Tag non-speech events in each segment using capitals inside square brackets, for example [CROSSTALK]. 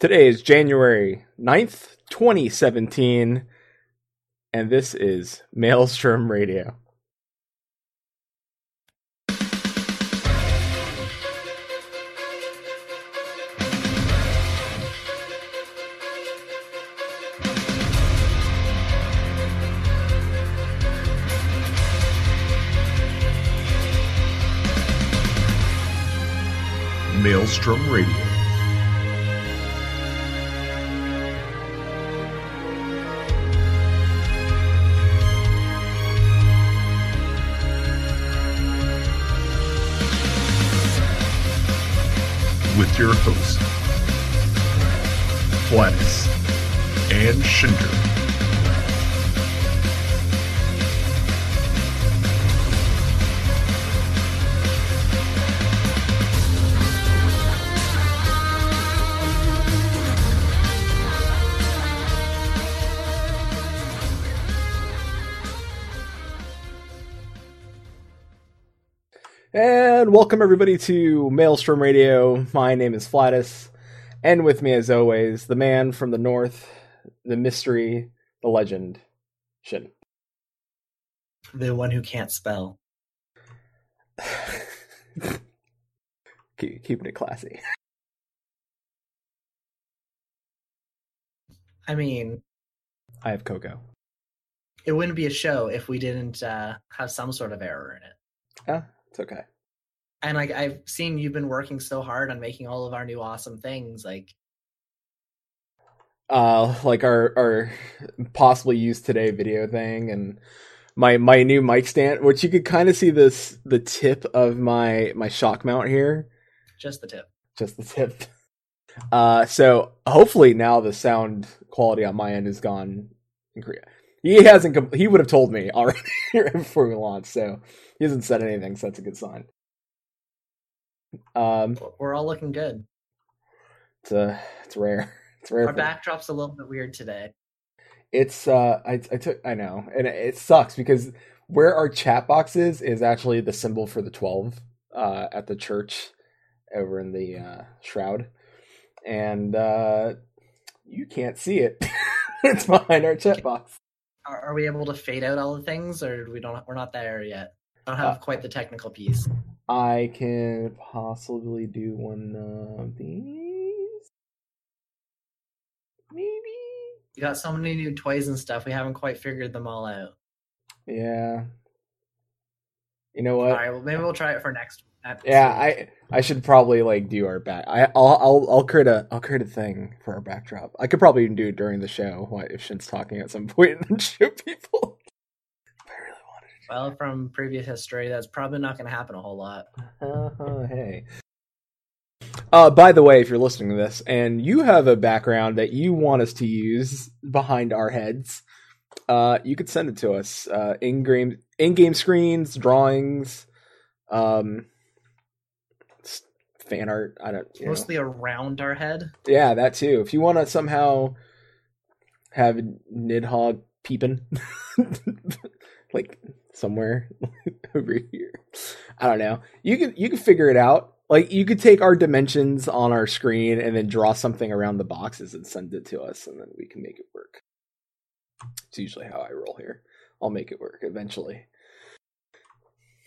Today is January 9th, 2017, and this is Maelstrom Radio. Maelstrom Radio. With your hosts, Flatus and Shinder. And welcome everybody to Maelstrom Radio. My name is Flatus, and with me, as always, the man from the north, the mystery, the legend, Shin. The one who can't spell. [LAUGHS] Keep, keeping it classy. I mean, I have Coco. it wouldn't be a show if we didn't uh, have some sort of error in it. Ah, it's okay. And like I've seen you've been working so hard on making all of our new awesome things. Like uh like our our possibly used today video thing and my my new mic stand which you could kind of see this the tip of my my shock mount here just the tip. just the tip uh so hopefully now the sound quality on my end is gone he hasn't he would have told me already [LAUGHS] before we launched so he hasn't said anything so that's a good sign um We're all looking good. it's uh it's rare [LAUGHS] it's rare Our backdrop's a little bit weird today. It's uh I I took I know and it, it sucks because where our chat box is is actually the symbol for the 12 uh at the church over in the uh shroud and uh you can't see it [LAUGHS] it's behind our chat box Are, are we able to fade out all the things, or we don't? We're not there yet. I don't have Uh, quite the technical piece. I can possibly do one of these maybe You got so many new toys and stuff. We haven't quite figured them all out. yeah you know what right. Well, maybe we'll try it for next. episode. Yeah, I I should probably like do our back. I I'll I'll I'll create a I'll create a thing for our backdrop. I could probably even do it during the show what, if Shin's talking at some point [LAUGHS] and show people. If I really Well, from previous history, that's probably not going to happen a whole lot. Uh, [LAUGHS] hey. Uh, by the way, if you're listening to this and you have a background that you want us to use behind our heads, uh, you could send it to us. Uh, in game in game screens, drawings, um, fan art. I don't. You know. Mostly around our head. Yeah, that too. If you want to somehow have Nidhogg peeping, [LAUGHS] like somewhere [LAUGHS] over here, I don't know. You could you could figure it out. Like you could take our dimensions on our screen and then draw something around the boxes and send it to us, and then we can make it work. It's usually how I roll here. I'll make it work eventually.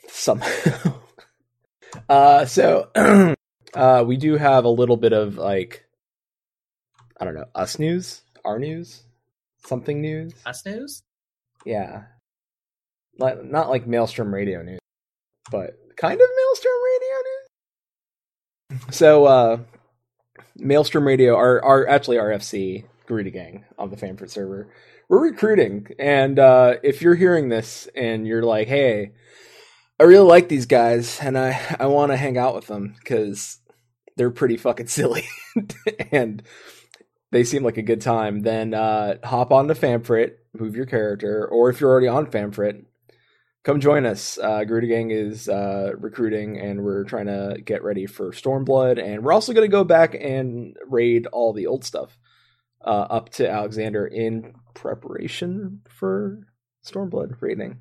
Somehow. [LAUGHS] uh, so [CLEARS THROAT] uh, we do have a little bit of like I don't know, us news, our news, something news. Us news. Yeah, not not like Maelstrom Radio news, but kind of Maelstrom Radio news. So, uh, Maelstrom Radio, our our actually RFC Garuda Gang on the Famfrit server, we're recruiting, and uh, if you're hearing this and you're like, hey. I really like these guys, and I I want to hang out with them because they're pretty fucking silly, [LAUGHS] and they seem like a good time. Then uh, hop on to Famfrit, move your character, or if you're already on Famfrit, come join us. Uh, Garuda Gang is uh, recruiting, and we're trying to get ready for Stormblood, and we're also going to go back and raid all the old stuff uh, up to Alexander in preparation for Stormblood raiding.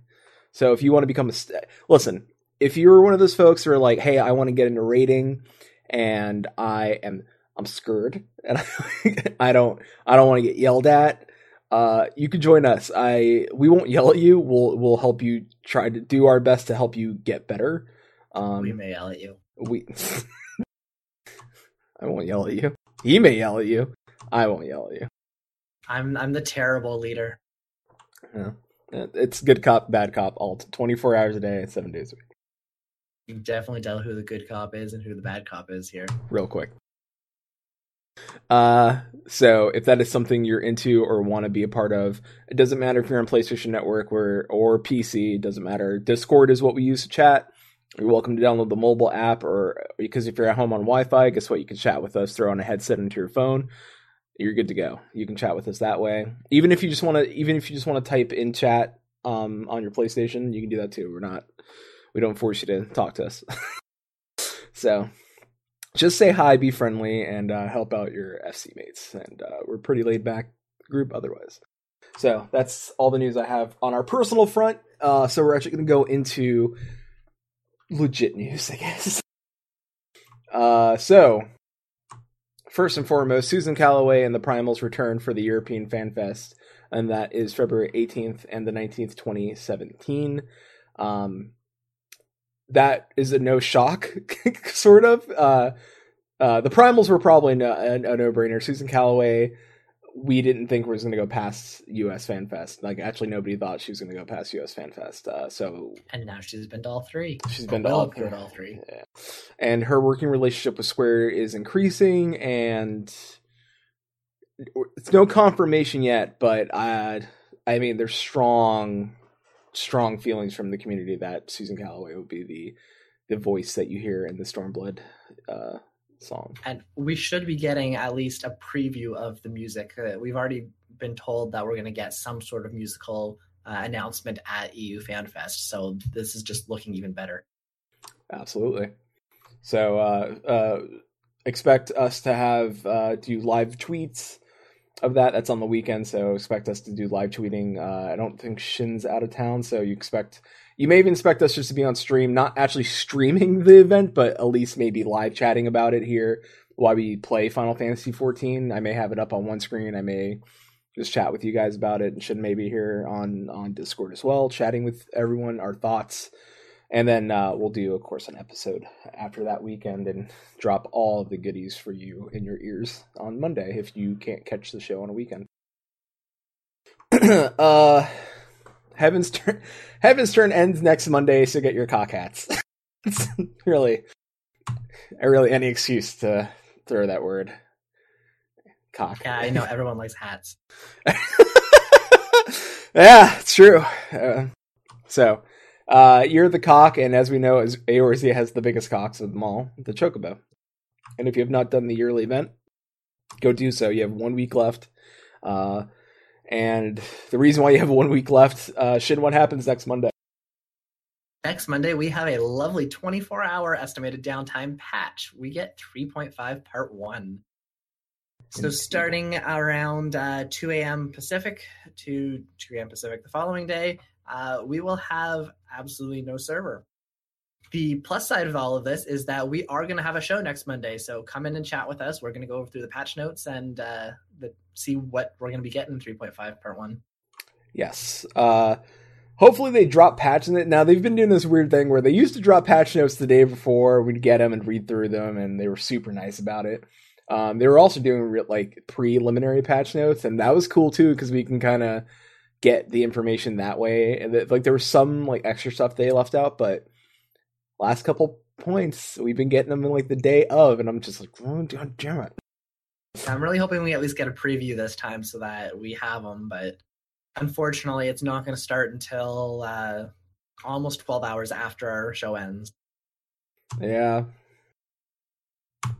So if you want to become a st- listen, if you're one of those folks who are like, hey, I want to get into raiding, and I am I'm scared, and [LAUGHS] I don't I don't want to get yelled at. Uh, you can join us. I we won't yell at you. We'll we'll help you try to do our best to help you get better. Um, we may yell at you. we [LAUGHS] I won't yell at you. He may yell at you. I won't yell at you. I'm I'm the terrible leader. Yeah. It's good cop, bad cop, all 24 hours a day, seven days a week. You can definitely tell who the good cop is and who the bad cop is here. Real quick. Uh, so if that is something you're into or want to be a part of, it doesn't matter if you're on PlayStation Network or or PC. It doesn't matter. Discord is what we use to chat. You're welcome to download the mobile app, or because if you're at home on Wi-Fi, guess what? You can chat with us. Throw on a headset into your phone. You're good to go. You can chat with us that way. Even if you just want to, even if you just want to type in chat um, on your PlayStation, you can do that too. We're not, we don't force you to talk to us. [LAUGHS] so just say hi, be friendly, and uh, help out your FC mates. And uh, we're pretty laid back group otherwise. So that's all the news I have on our personal front. Uh, so we're actually going to go into legit news, I guess. [LAUGHS] Uh, so first and foremost, Susan Calloway and the Primals return for the European Fan Fest, and that is February 18th and the 19th, 2017. Um, that is a no shock, [LAUGHS] sort of. Uh, uh, the Primals were probably no, a, a no brainer. Susan Calloway, we didn't think was going to go past US Fan Fest. Like, actually, nobody thought she was going to go past US Fan Fest. Uh, so, And now she's been to all three. She's been to all three. all three. yeah. and her working relationship with Square is increasing, and it's no confirmation yet, but I, I mean, there's strong, strong feelings from the community that Susan Calloway would be the, the voice that you hear in the Stormblood, uh, song. And we should be getting at least a preview of the music. Uh, we've already been told that we're going to get some sort of musical uh, announcement at EU Fan Fest. So this is just looking even better. Absolutely. So uh, uh, expect us to have uh, do live tweets of that. That's on the weekend, so expect us to do live tweeting. Uh, I don't think Shin's out of town, so you expect you may even expect us just to be on stream, not actually streaming the event, but at least maybe live chatting about it here while we play Final Fantasy 14. I may have it up on one screen. I may just chat with you guys about it, and Shin may be here on on Discord as well, chatting with everyone our thoughts and then uh, we'll do of course an episode after that weekend and drop all of the goodies for you in your ears on monday if you can't catch the show on a weekend. [CLEARS THROAT] Uh heaven's turn heaven's turn ends next monday so get your cock hats. It's [LAUGHS] really really any excuse to throw that word. Cock. Yeah, I know. Everyone likes hats. [LAUGHS] yeah, it's true. Uh, so, uh, you're the cock, and as we know, as Eorzea has the biggest cocks of them all, the Chocobo. And if you have not done the yearly event, go do so. You have one week left. Uh, and the reason why you have one week left, uh, Shin, what happens next Monday? Next Monday, we have a lovely 24 hour estimated downtime patch. We get 3.5 part one. So starting around uh, 2 a.m. Pacific to 2 a.m. Pacific the following day, uh, we will have absolutely no server. The plus side of all of this is that we are going to have a show next Monday. So come in and chat with us. We're going to go over through the patch notes and uh, the, see what we're going to be getting in 3.5 part one. Yes. Uh, hopefully they drop patch it. Now they've been doing this weird thing where they used to drop patch notes the day before. We'd get them and read through them, and they were super nice about it. Um, they were also doing re- like preliminary patch notes, and that was cool too because we can kind of get the information that way. And that, like there was some like extra stuff they left out, but last couple points we've been getting them in like the day of, and I'm just like, oh, God damn it. I'm really hoping we at least get a preview this time so that we have them, but unfortunately, it's not going to start until uh, almost 12 hours after our show ends. Yeah,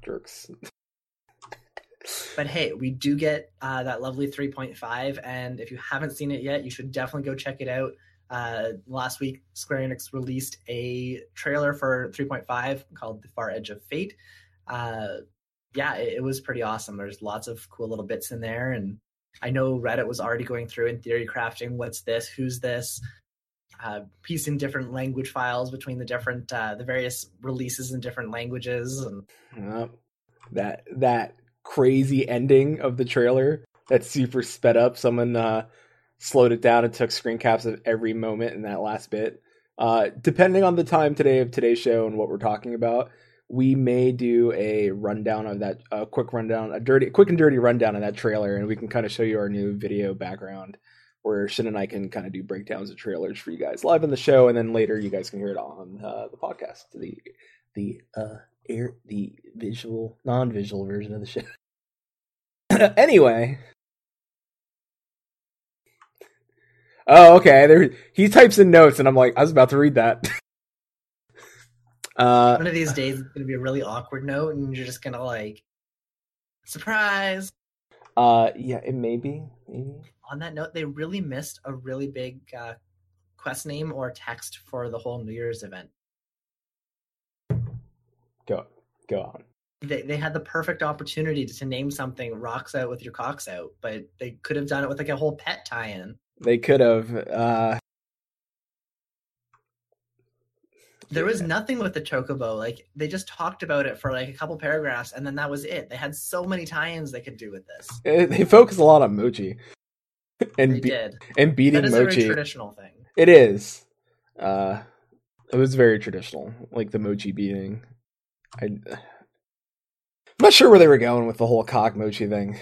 jerks. [LAUGHS] But hey, we do get uh, that lovely 3.5, and if you haven't seen it yet, you should definitely go check it out. Uh, last week, Square Enix released a trailer for 3.5 called The Far Edge of Fate. Uh, yeah, it, it was pretty awesome. There's lots of cool little bits in there, and I know Reddit was already going through and theory crafting what's this, who's this, uh, piecing different language files between the different uh, the various releases in different languages, and that that crazy ending of the trailer that's super sped up. Someone uh, slowed it down and took screen caps of every moment in that last bit. Uh, depending on the time today of today's show and what we're talking about, we may do a rundown of that, a quick rundown, a dirty, quick and dirty rundown of that trailer, and we can kind of show you our new video background where Shin and I can kind of do breakdowns of trailers for you guys live in the show, and then later you guys can hear it on uh, the podcast, the the uh, air, the visual, non-visual version of the show. [LAUGHS] anyway. Oh, okay. There, he types in notes, and I'm like, I was about to read that. [LAUGHS] uh, One of these days, it's gonna be a really awkward note, and you're just gonna like, surprise. uh, yeah, it may be, maybe. On that note, they really missed a really big uh, quest name or text for the whole New Year's event. Go, go on. They they had the perfect opportunity to, to name something "rocks out with your cocks out," but they could have done it with like a whole pet tie-in. They could have. Uh, There was nothing with the chocobo. Like they just talked about it for like a couple paragraphs, and then that was it. They had so many tie-ins they could do with this. Eh, they focus a lot on Mochi [LAUGHS] and They be- did. and beating That is a very Mochi. traditional thing. It is. Uh, it was very traditional, like the Mochi beating. I, I'm not sure where they were going with the whole cock Mochi thing.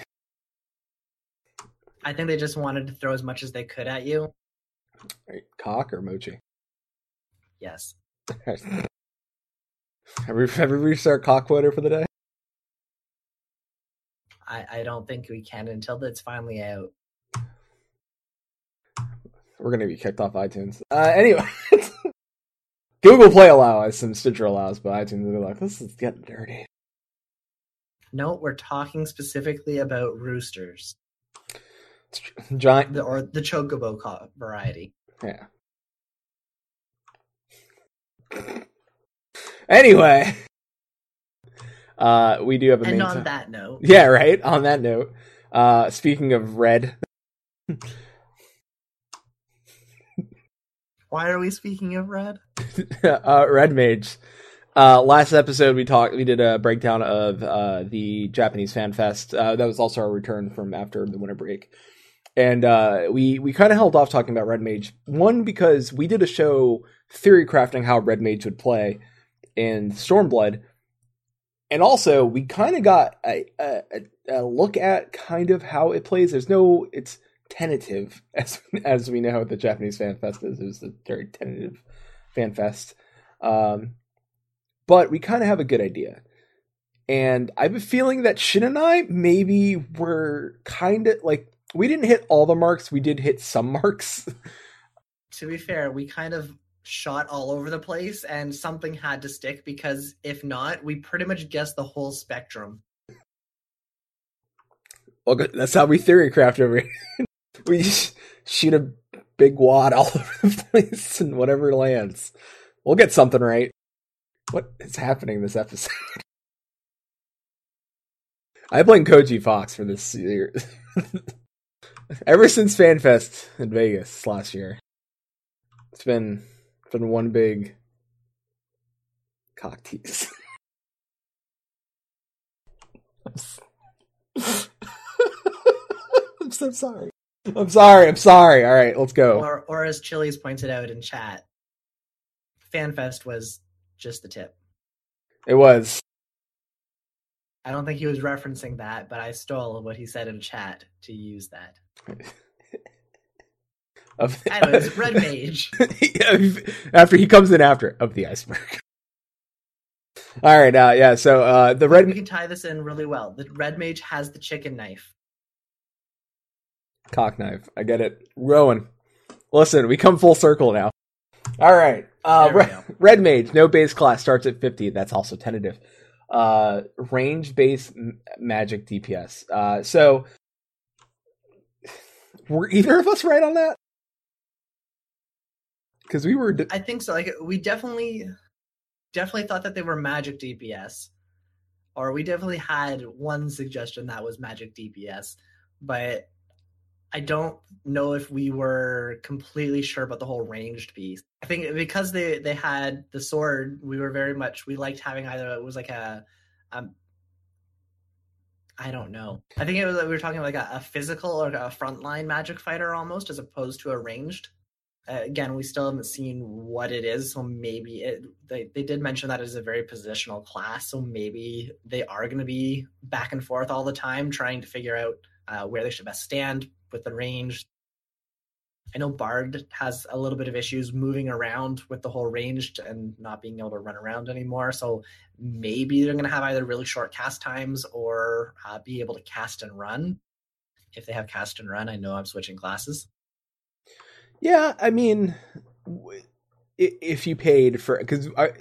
I think they just wanted to throw as much as they could at you. Right, Cock or Mochi? Yes. [LAUGHS] Have we reached our cock quota for the day? I, I don't think we can until it's finally out. We're gonna be kicked off iTunes. Uh, anyway, [LAUGHS] Google Play allows some Stitcher allows, but iTunes will be like, this is getting dirty. No, we're talking specifically about roosters, Giant, the, or the chocobo variety. yeah. Anyway, [LAUGHS] uh, we do have a And on that note, Yeah, right. On that note, uh, speaking of red, [LAUGHS] why are we speaking of red? [LAUGHS] uh, red mage. Uh, last episode we talked, we did a breakdown of uh, the Japanese Fan Fest. Uh, that was also our return from after the winter break, and uh, we we kind of held off talking about red mage. One because we did a show theory crafting how red mage would play in Stormblood, and also we kind of got a, a, a look at kind of how it plays. There's no, it's tentative [LAUGHS] as as we know the Japanese Fan Fest is. It was a very tentative fan fest. Um, but we kind of have a good idea. And I have a feeling that Shin and I maybe were kind of like we didn't hit all the marks, we did hit some marks. [LAUGHS] To be fair, we kind of shot all over the place, and something had to stick because if not, we pretty much guessed the whole spectrum. well, that's how we theory craft over here. [LAUGHS] we shoot a big wad [LAUGHS] all over the place and whatever lands. We'll get something right. What is happening this episode? [LAUGHS] I blame Koji Fox for this year. [LAUGHS] Ever since FanFest in Vegas last year, it's been it's been one big cock tease. I'm so sorry. I'm sorry. I'm sorry. All right, let's go. Or, or as Chili's pointed out in chat, FanFest was just the tip. It was. I don't think he was referencing that, but I stole what he said in chat to use that. [LAUGHS] Of, Anyways, Red Mage. [LAUGHS] after he comes in after of the iceberg. All right, uh, yeah. So uh, the red. we can tie this in really well. The Red Mage has the chicken knife. Cock knife. I get it. Rowan, listen, we come full circle now. All right. Uh, red, red mage, no base class starts at fifty. That's also tentative. Uh, range base m- magic DPS. Uh, so were either of us right on that? Because we were. I think so. Like we definitely, definitely thought that they were magic DPS, or we definitely had one suggestion that was magic DPS, but I don't know if we were completely sure about the whole ranged piece. I think because they they had the sword, we were very much we liked having either it was like a, um, I don't know. I think it was we were talking like a, a physical or a frontline magic fighter almost, as opposed to a ranged. Uh, again, we still haven't seen what it is, so maybe it. They they did mention that it is a very positional class, so maybe they are going to be back and forth all the time, trying to figure out uh, where they should best stand with the range. I know Bard has a little bit of issues moving around with the whole ranged and not being able to run around anymore. So maybe they're going to have either really short cast times or uh, be able to cast and run. If they have cast and run, I know I'm switching classes. Yeah, I mean, if you paid for because I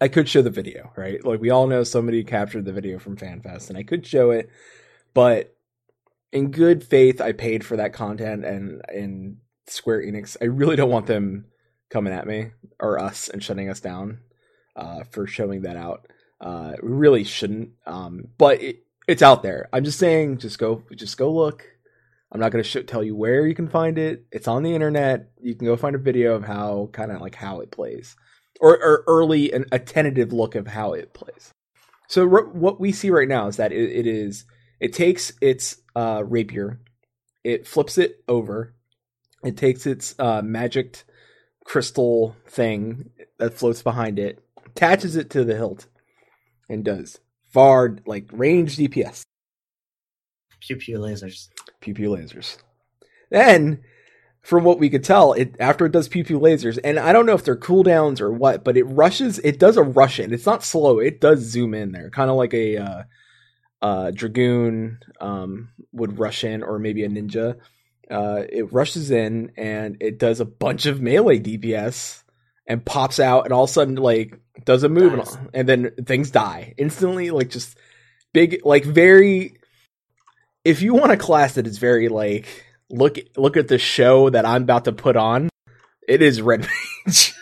I could show the video, right? Like we all know somebody captured the video from FanFest, and I could show it, but in good faith, I paid for that content, and in Square Enix, I really don't want them coming at me or us and shutting us down uh, for showing that out. Uh, we really shouldn't, um, but it, it's out there. I'm just saying, just go, just go look. I'm not going to sh- tell you where you can find it. It's on the internet. You can go find a video of how kind of like how it plays, or, or early and a tentative look of how it plays. So what we see right now is that it, it is it takes its uh, rapier, it flips it over, it takes its uh, magic crystal thing that floats behind it, attaches it to the hilt, and does far like range DPS. Pew pew lasers. Pew pew lasers. Then, from what we could tell, it after it does pew pew lasers, and I don't know if they're cooldowns or what, but it rushes. It does a rush in. It's not slow. It does zoom in there, kind of like a uh, uh, dragoon um, would rush in, or maybe a ninja. Uh, it rushes in and it does a bunch of melee DPS and pops out, and all of a sudden, like, does a move, and, and then things die instantly. Like, just big, like, very. If you want a class that is very like look look at the show that I'm about to put on, it is Red [LAUGHS] Mage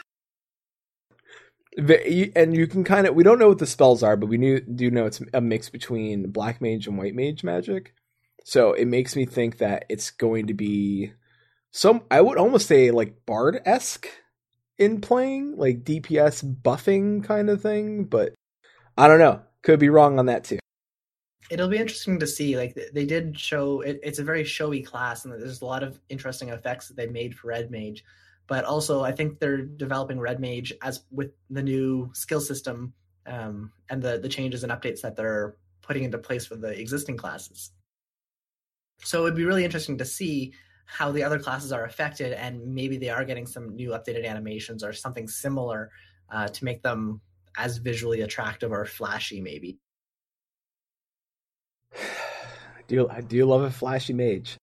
and you can kind of we don't know what the spells are, but we knew, do know it's a mix between black mage and white mage magic. So it makes me think that it's going to be some I would almost say like bard esque in playing, like DPS buffing kind of thing, but I don't know. Could be wrong on that too. It'll be interesting to see. Like they did show it, it's a very showy class, and there's a lot of interesting effects that they made for Red Mage but also I think they're developing Red Mage as with the new skill system um, and the the changes and updates that they're putting into place for the existing classes. So it'd be really interesting to see how the other classes are affected, and maybe they are getting some new updated animations or something similar uh, to make them as visually attractive or flashy, maybe. [SIGHS] Do you, do you love a flashy mage?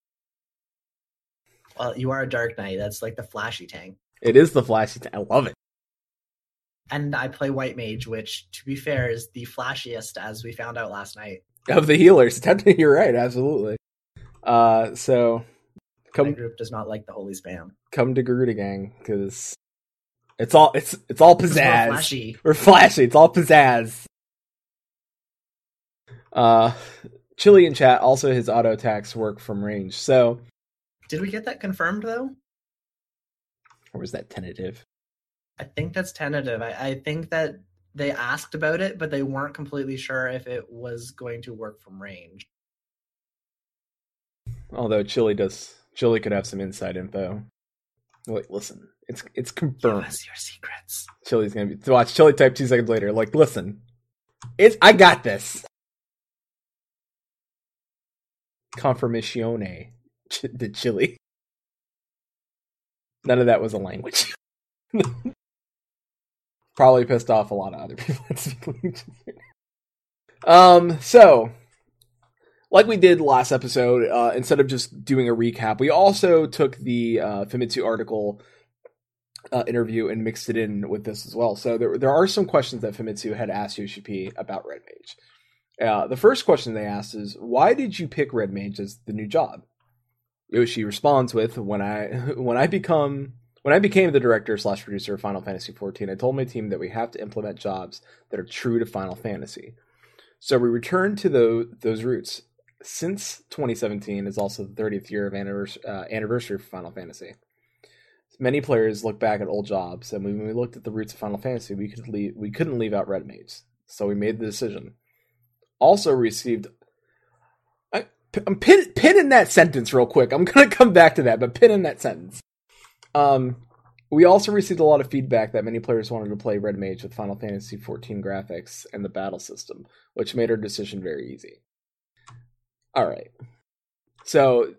Well, you are a Dark Knight. That's like the flashy tank. It is the flashy tank. I love it. And I play White Mage, which, to be fair, is the flashiest, as we found out last night. Of the healers, [LAUGHS] you're right. Absolutely. Uh, so come. My group does not like the holy spam. Come to Garuda Gang because it's all it's it's all pizzazz. It's flashy. We're flashy. It's all pizzazz. Uh, Chili in chat also his auto attacks work from range. So did we get that confirmed though? Or was that tentative? I think that's tentative. I, I think that they asked about it, but they weren't completely sure if it was going to work from range. Although Chili does, Chili could have some inside info. Wait, listen, it's it's confirmed. Give us your secrets. Chili's gonna be watch. Chili type two seconds later. Like, listen, it's I got this. Confirmatione the chili. None of that was a language. [LAUGHS] Probably pissed off a lot of other people. um, so like we did last episode, uh, instead of just doing a recap, we also took the uh, Famitsu article uh, interview and mixed it in with this as well. So there there are some questions that Famitsu had asked Yoshi about Red Mage. Uh, the first question they asked is, "Why did you pick Red Mage as the new job?" Yoshi responds with, "When I [LAUGHS] when I become when I became the director slash producer of Final Fantasy XIV, I told my team that we have to implement jobs that are true to Final Fantasy. So we returned to the, those roots. Since 2017 is also the 30th year of anniversary, uh, anniversary for Final Fantasy. Many players look back at old jobs, and when we looked at the roots of Final Fantasy, we could leave, we couldn't leave out Red Mage. So we made the decision. also received. I'm pin, pinning that sentence real quick. I'm [LAUGHS] gonna come back to that, but pinning that sentence. Um, we also received a lot of feedback that many players wanted to play Red Mage with Final Fantasy XIV graphics and the battle system, which made our decision very easy. All right. So,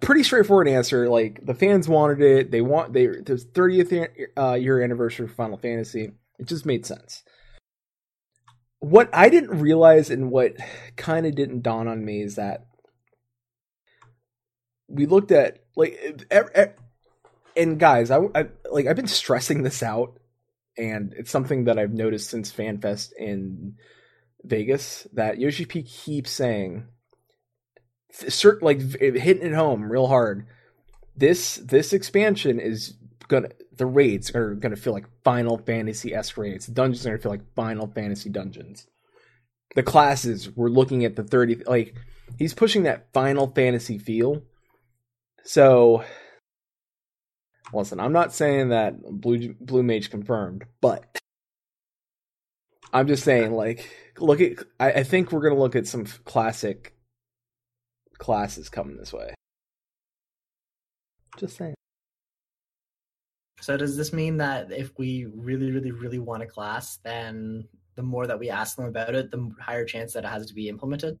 pretty straightforward answer. Like the fans wanted it. They want they the 30th uh, year anniversary of Final Fantasy. It just made sense. What I didn't realize and what kind of didn't dawn on me is that we looked at like and guys, I, I like I've been stressing this out, and it's something that I've noticed since FanFest in Vegas that Yoshi P keeps saying, certain like hitting it home real hard. This this expansion is gonna the raids are gonna feel like Final Fantasy S raids. The dungeons are gonna feel like Final Fantasy dungeons. The classes we're looking at the thirty like he's pushing that Final Fantasy feel. So listen, I'm not saying that Blue Blue Mage confirmed, but I'm just saying, like, look at. I, I think we're gonna look at some classic classes coming this way. Just saying. So does this mean that if we really, really, really want a class, then the more that we ask them about it, the higher chance that it has to be implemented?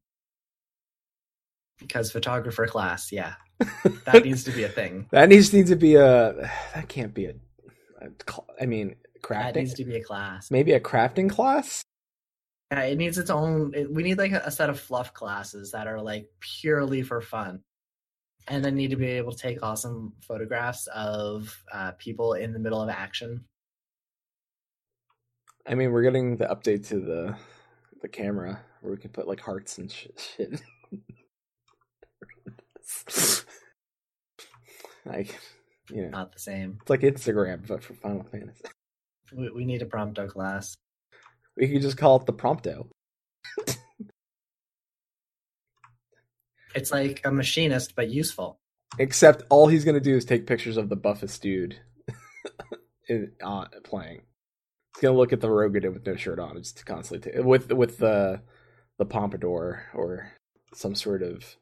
Because photographer class, yeah, [LAUGHS] that needs to be a thing. That needs to be a. That can't be a. a I mean, crafting. That needs to be a class. Maybe a crafting class. Yeah, it needs its own. It, we need like a, a set of fluff classes that are like purely for fun, and then need to be able to take awesome photographs of uh, people in the middle of action. I mean, we're getting the update to the the camera where we can put like hearts and shit. [LAUGHS] [LAUGHS] like, you know, not the same. It's like Instagram, but for Final Fantasy. We, we need a prompto class. We could just call it the prompto. it's like a machinist, but useful. Except all he's gonna do is take pictures of the buffest dude [LAUGHS] in, uh, playing. He's gonna look at the Rogan with no shirt on, just constantly t- with with the the pompadour or some sort of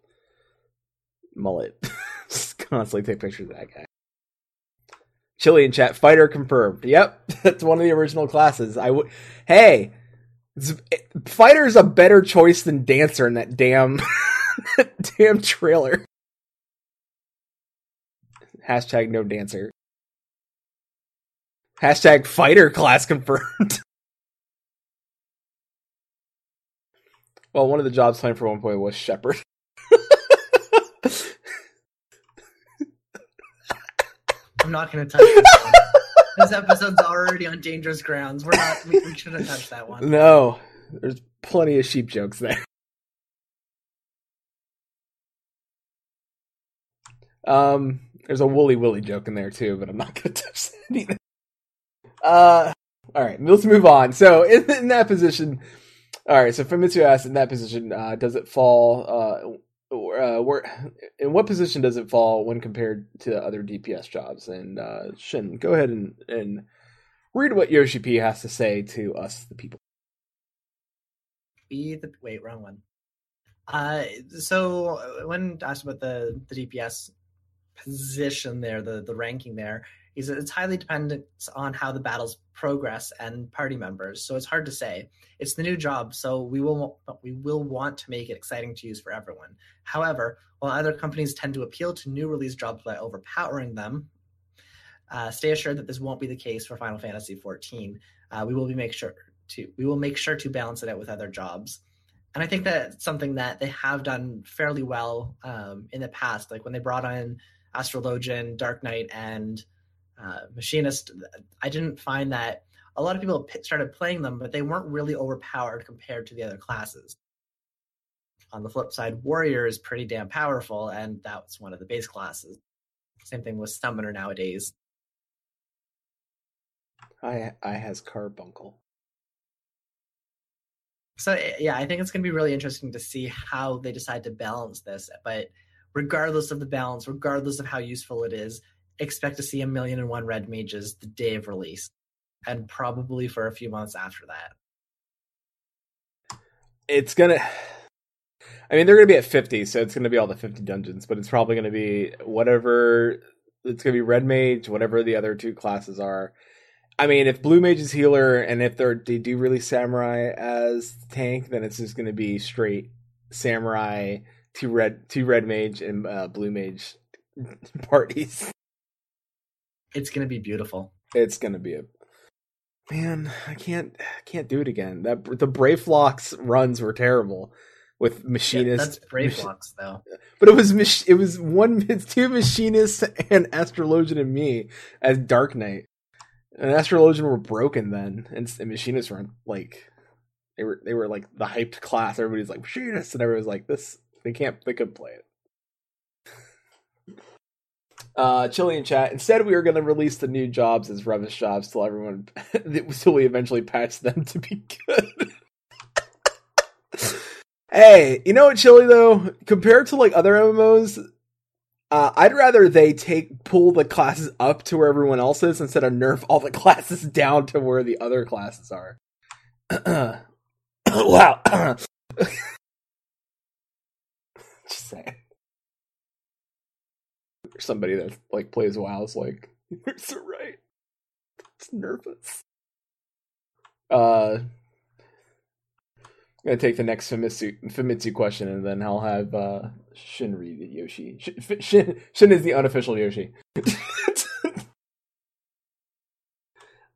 mullet. [LAUGHS] just constantly take pictures of that guy. Chili in chat, fighter confirmed. Yep, [LAUGHS] that's one of the original classes. I would. Hey, eh, fighter's a better choice than dancer in that damn, [LAUGHS] damn trailer. Hashtag no dancer. Hashtag fighter class confirmed. well, one of the jobs planned for one point was shepherd. I'm not going to touch this this episode's already on dangerous grounds. We're not. We, we shouldn't touch that one. No, there's plenty of sheep jokes there. Um, there's a woolly willy joke in there too, but I'm not going [LAUGHS] to touch that either. Uh, all right, let's move on. So in, in that position, all right. So Famitsu asked, in that position, uh, does it fall? Uh, where in what position does it fall when compared to other DPS jobs? And uh, Shin, go ahead and, and read what Yoshi P has to say to us, the people. Be the wait, wrong one. Uh, so when asked about the the DPS position there, the the ranking there, is it's highly dependent on how the battles progress and party members. So it's hard to say. It's the new job, so we will we will want to make it exciting to use for everyone. However, while other companies tend to appeal to new release jobs by overpowering them, uh, stay assured that this won't be the case for Final Fantasy XIV. Uh, we will be make sure to we will make sure to balance it out with other jobs. And I think that's something that they have done fairly well um, in the past. Like when they brought on Astrologian, Dark Knight, and uh, Machinist, I didn't find that a lot of people started playing them, but they weren't really overpowered compared to the other classes. On the flip side, Warrior is pretty damn powerful, and that's one of the base classes. Same thing with Summoner nowadays. I I has Carbuncle. So eh, yeah, I think it's going to be really interesting to see how they decide to balance this. But regardless of the balance, regardless of how useful it is, expect to see a million and one red mages the day of release and probably for a few months after that it's gonna. I mean, they're gonna be at fifty, so it's gonna be all the fifty dungeons, but it's probably gonna be whatever. It's gonna be red mage, whatever the other two classes are. I mean, if blue mage is healer, and if they're they do release samurai as tank, then it's just gonna be straight samurai, two red, two red mage, and uh, blue mage [LAUGHS] parties. It's gonna be beautiful. It's gonna be a man. I can't can't do it again. That the Brayflox runs were terrible with Yeah, machinist. that's Brayflox though. but it was mach- it was one [LAUGHS] it's two machinists and astrologian and me as Dark Knight. And astrologian were broken then, and, and machinists were like they were they were like the hyped class. Everybody's like machinists, and everybody's like this. They can't they couldn't play it. Uh, Chili in chat. Instead, we are going to release the new jobs as Revis jobs till everyone, [LAUGHS] till we eventually patch them to be good. [LAUGHS] hey, you know what, Chili though? Compared to like other MMOs, uh, I'd rather they take pull the classes up to where everyone else is instead of nerf all the [LAUGHS] classes down to where the other classes are. [COUGHS] wow. [COUGHS] Just saying. Somebody that like plays WoW is like, [LAUGHS] you're so right. It's nervous. Uh, I'm gonna take the next Famitsu, Famitsu question, and then I'll have uh, Shin read it, Yoshi. Shin, Shin, Shin is the unofficial Yoshi. [LAUGHS]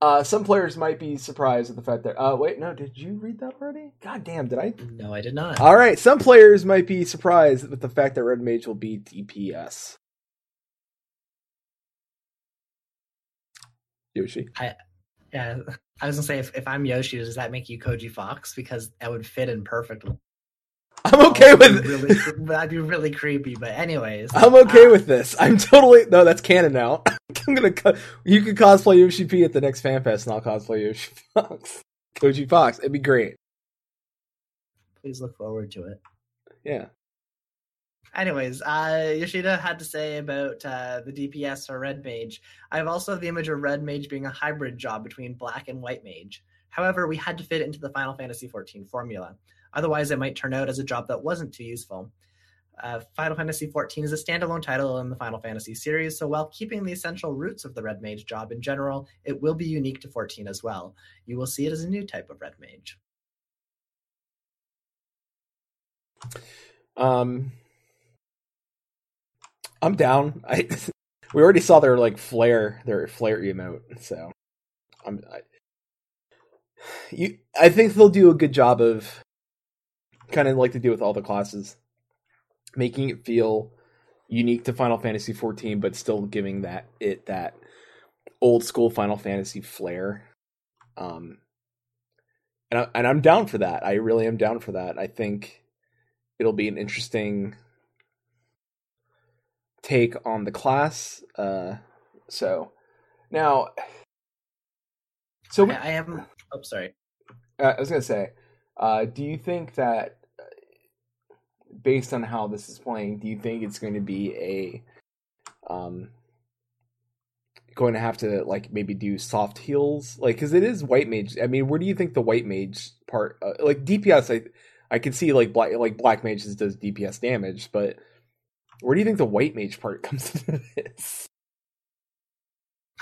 uh, some players might be surprised at the fact that. Uh, wait, no, did you read that already? God damn, did I? No, I did not. All right, some players might be surprised with the fact that Red Mage will be DPS. Yoshi. I, Yeah, I was gonna say if, if I'm Yoshi, does that make you Koji Fox? Because that would fit in perfectly. I'm okay with really, [LAUGHS] that'd be really creepy. But anyways, I'm okay uh, with this. I'm totally no. That's canon now. [LAUGHS] I'm gonna. Co- you can cosplay Yoshi P at the next fan fest, and I'll cosplay Yoshi [LAUGHS] Fox, Koji Fox. It'd be great. Please look forward to it. Yeah. Anyways, uh, Yoshida had to say about uh, the DPS or Red Mage. I have also the image of Red Mage being a hybrid job between Black and White Mage. However, we had to fit it into the Final Fantasy XIV formula. Otherwise, it might turn out as a job that wasn't too useful. Uh, Final Fantasy XIV is a standalone title in the Final Fantasy series, so while keeping the essential roots of the Red Mage job in general, it will be unique to 14 as well. You will see it as a new type of Red Mage. Um. I'm down. I [LAUGHS] we already saw their like flare, their flare emote. So I'm. I, you, I think they'll do a good job of kind of like to do with all the classes, making it feel unique to Final Fantasy 14, but still giving that it that old school Final Fantasy flair. Um, and I, and I'm down for that. I really am down for that. I think it'll be an interesting take on the class. Uh, so now, so I, I am. Oh, sorry. uh, I was gonna say, uh, do you think that, uh, based on how this is playing, do you think it's going to be a, um, going to have to like maybe do soft heals, like because it is white mage. I mean, where do you think the white mage part, uh, like DPS? I I can see like black like black mages does DPS damage, but where do you think the white mage part [LAUGHS] comes into this?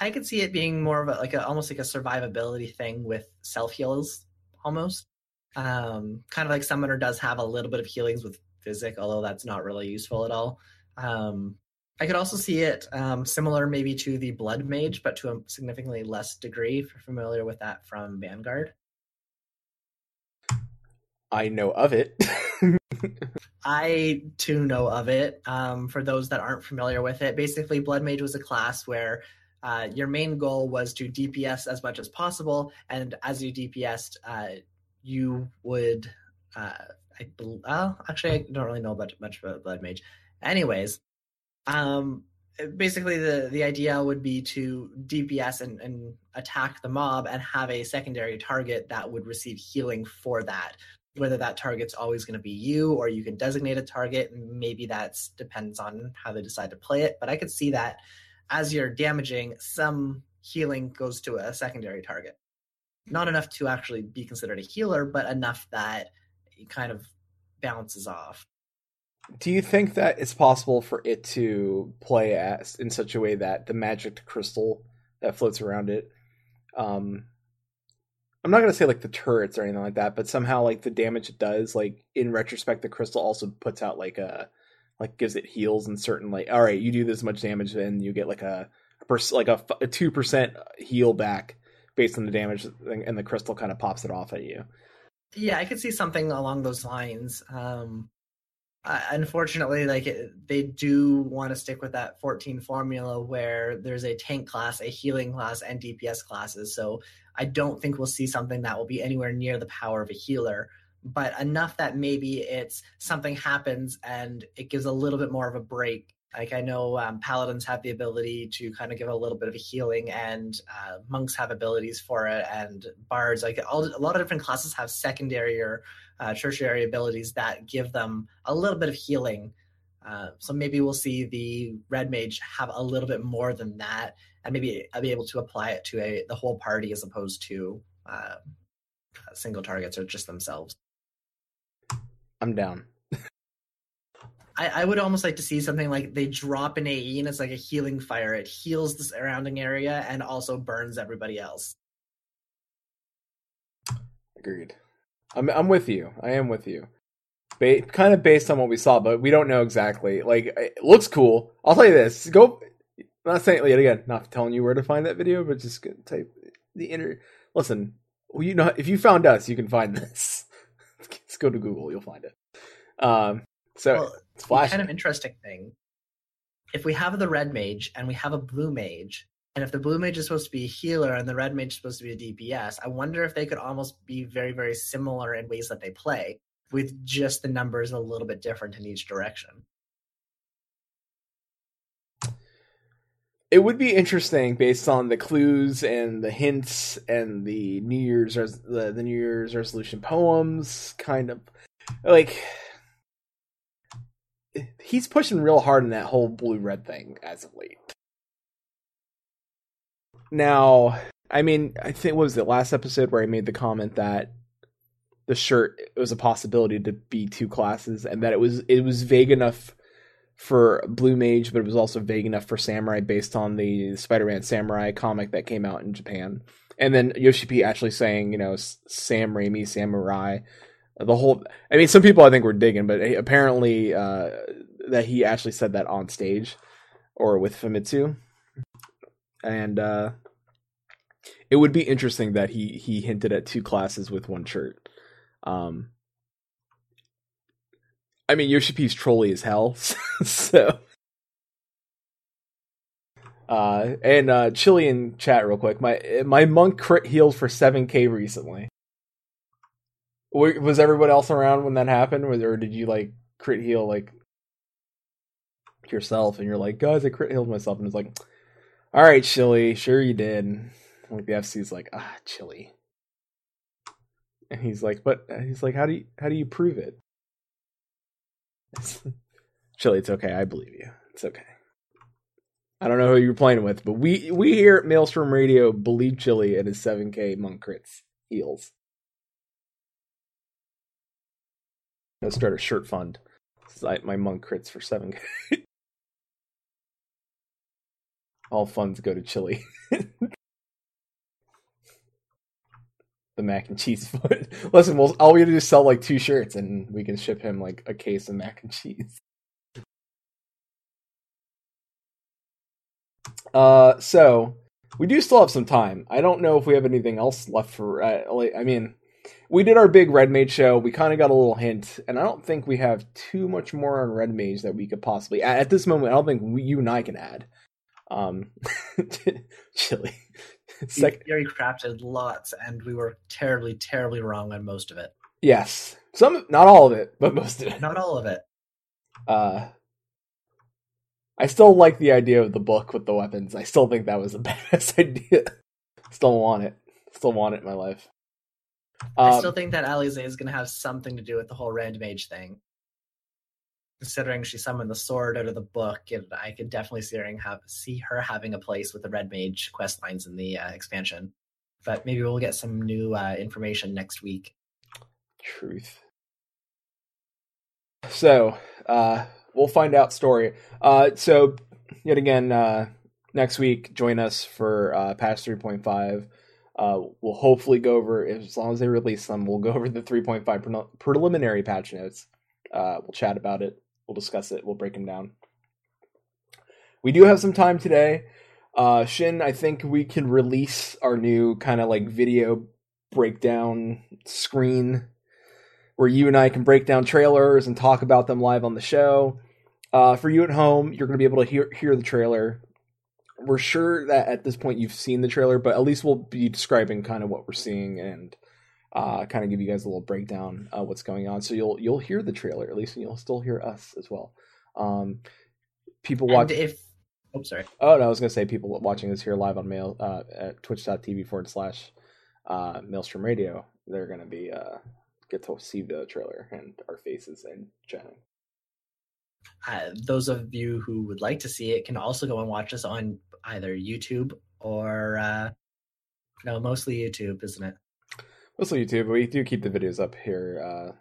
I could see it being more of a like a almost like a survivability thing with self heals almost. Um, kind of like Summoner does have a little bit of healings with physic, although that's not really useful at all. Um, I could also see it um, similar maybe to the Blood Mage, but to a significantly less degree. If you're familiar with that from Vanguard. I know of it. [LAUGHS] I too know of it. Um, for those that aren't familiar with it, basically, Blood Mage was a class where uh, your main goal was to DPS as much as possible, and as you DPSed, uh, you would. Uh, I well, actually, I don't really know about much about Blood Mage. Anyways, um, basically the the idea would be to DPS and, and attack the mob and have a secondary target that would receive healing for that whether that target's always going to be you or you can designate a target maybe that depends on how they decide to play it but i could see that as you're damaging some healing goes to a secondary target not enough to actually be considered a healer but enough that it kind of bounces off. Do you think that it's possible for it to play as in such a way that the magic crystal that floats around it, um, I'm not gonna say like the turrets or anything like that, but somehow like the damage it does, like in retrospect, the crystal also puts out like a like gives it heals and certain like all right, you do this much damage, then you get like a, a pers- like a two percent heal back based on the damage, and the crystal kind of pops it off at you. Yeah, I could see something along those lines. Um, uh, unfortunately, like they do want to stick with that 14 formula where there's a tank class, a healing class, and DPS classes. So I don't think we'll see something that will be anywhere near the power of a healer, but enough that maybe it's something happens and it gives a little bit more of a break. Like I know um, paladins have the ability to kind of give a little bit of a healing, and uh, monks have abilities for it, and bards. Like all, a lot of different classes have secondary or uh, tertiary abilities that give them a little bit of healing. Uh, so maybe we'll see the red mage have a little bit more than that, and maybe I'll be able to apply it to a the whole party as opposed to uh, single targets or just themselves. I'm down. I, I, would almost like to see something like they drop an AE and it's like a healing fire. It heals the surrounding area and also burns everybody else. Agreed. I'm I'm with you. I am with you. Ba- kind of based on what we saw, but we don't know exactly. Like it looks cool. I'll tell you this. Go. I'm not saying it again. Not telling you where to find that video, but just type the inner. Listen, well, you know, if you found us, you can find this. [LAUGHS] Let's go to Google. You'll find it. Um. So well, it's kind of interesting thing. If we have the red mage and we have a blue mage, and if the blue mage is supposed to be a healer and the red mage is supposed to be a DPS, I wonder if they could almost be very, very similar in ways that they play, with just the numbers a little bit different in each direction. It would be interesting based on the clues and the hints and the New Year's res- the, the New Year's resolution poems, kind of like he's pushing real hard in that whole blue red thing as of late. Now, I mean, I think what was the last episode where I made the comment that the shirt it was a possibility to be two classes, and that it was it was vague enough for Blue Mage, but it was also vague enough for Samurai based on the Spider-Man Samurai comic that came out in Japan. And then Yoshi P actually saying, you know, Sam Raimi Samurai. The whole, I mean, some people I think were digging, but apparently uh, that he actually said that on stage or with Famitsu and uh, it would be interesting that he he hinted at two classes with one shirt. Um, I mean, Yoshi P's trolly as hell, [LAUGHS] so. Uh, and uh, Chilean chat real quick. My my monk crit healed for seven k recently. Was everyone else around when that happened, or did you like crit heal like yourself? And you're like, guys, I crit healed myself, and it's like, all right, Chili, sure you did. Like the FC's like, ah, Chili. And he's like, but he's like, how do you how do you prove it? [LAUGHS] Chili, it's okay. I believe you. It's okay. I don't know who you're playing with, but we we here at Maelstrom Radio believe Chili and his 7K monk crits heals. Let's start a shirt fund. my monk crits for 7K. [LAUGHS] all funds go to Chili. [LAUGHS] the mac and cheese [LAUGHS] foot. Listen, we'll all we have to do is sell like two shirts, and we can ship him like a case of mac and cheese. [LAUGHS] Uh, so we do still have some time. I don't know if we have anything else left for. Uh, like, I mean, we did our big Red Mage show. We kind of got a little hint, and I don't think we have too much more on Red Mage that we could possibly. At this moment, I don't think we, you and I can add. Um, [LAUGHS] chili. Sec- Gary crafted lots, and we were terribly, terribly wrong on most of it. Yes, some, not all of it, but most of it. Not all of it. Uh, I still like the idea of the book with the weapons. I still think that was the [LAUGHS] best idea. still want it. Still want it in my life. Um, I still think that Alisaie is going to have something to do with the whole Red Mage thing considering she summoned the sword out of the book, and I could definitely see her, have, see her having a place with the Red Mage quest lines in the uh, expansion. But maybe we'll get some new uh, information next week. Truth. So, uh, we'll find out story. Uh, so, yet again, uh, next week, join us for uh, patch 3.5. Uh, we'll hopefully go over, as long as they release them, we'll go over the 3.5 pre- preliminary patch notes. We'll chat about it. We'll discuss it. We'll break them down. We do have some time today. Uh, Shin, I think we can release our new kind of like video breakdown screen where you and I can break down trailers and talk about them live on the show. Uh, for you at home, you're going to be able to hear hear the trailer. We're sure that at this point you've seen the trailer, but at least we'll be describing kind of what we're seeing and uh, kind of give you guys a little breakdown of what's going on. So you'll you'll hear the trailer at least, and you'll still hear us as well. Um, people watch. And if oh sorry, Oh no, I was gonna say people watching this here live on mail uh, at twitch.tv forward slash uh, Maelstrom Radio. They're gonna be uh, get to see the trailer and our faces and chatting. uh, those of you who would like to see it can also go and watch us on either YouTube or uh, no, mostly YouTube, isn't it? Mostly YouTube, but we do keep the videos up here uh,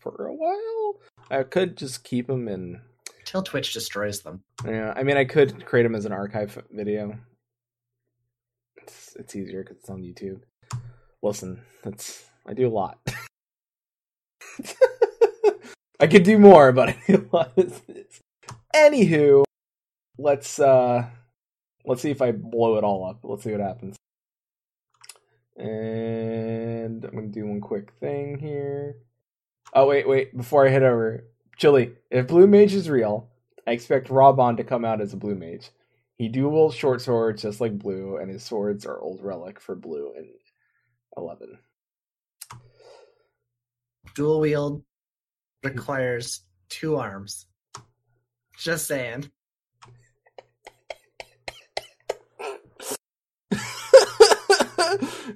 for a while. I could just keep them in. Till Twitch destroys them. Yeah, I mean, I could create them as an archive video. It's it's easier because it's on YouTube. Listen, that's I do a lot. [LAUGHS] I could do more, but [LAUGHS] I do a lot. Anywho, let's uh let's see if I blow it all up. Let's see what happens. And I'm gonna do one quick thing here. Oh wait, wait, before I head over. Chili, if Blue Mage is real, I expect Raubahn to come out as a Blue Mage. He dual short swords just like Blue, and his swords are old relic for Blue and eleven. Dual wield requires two arms. Just saying.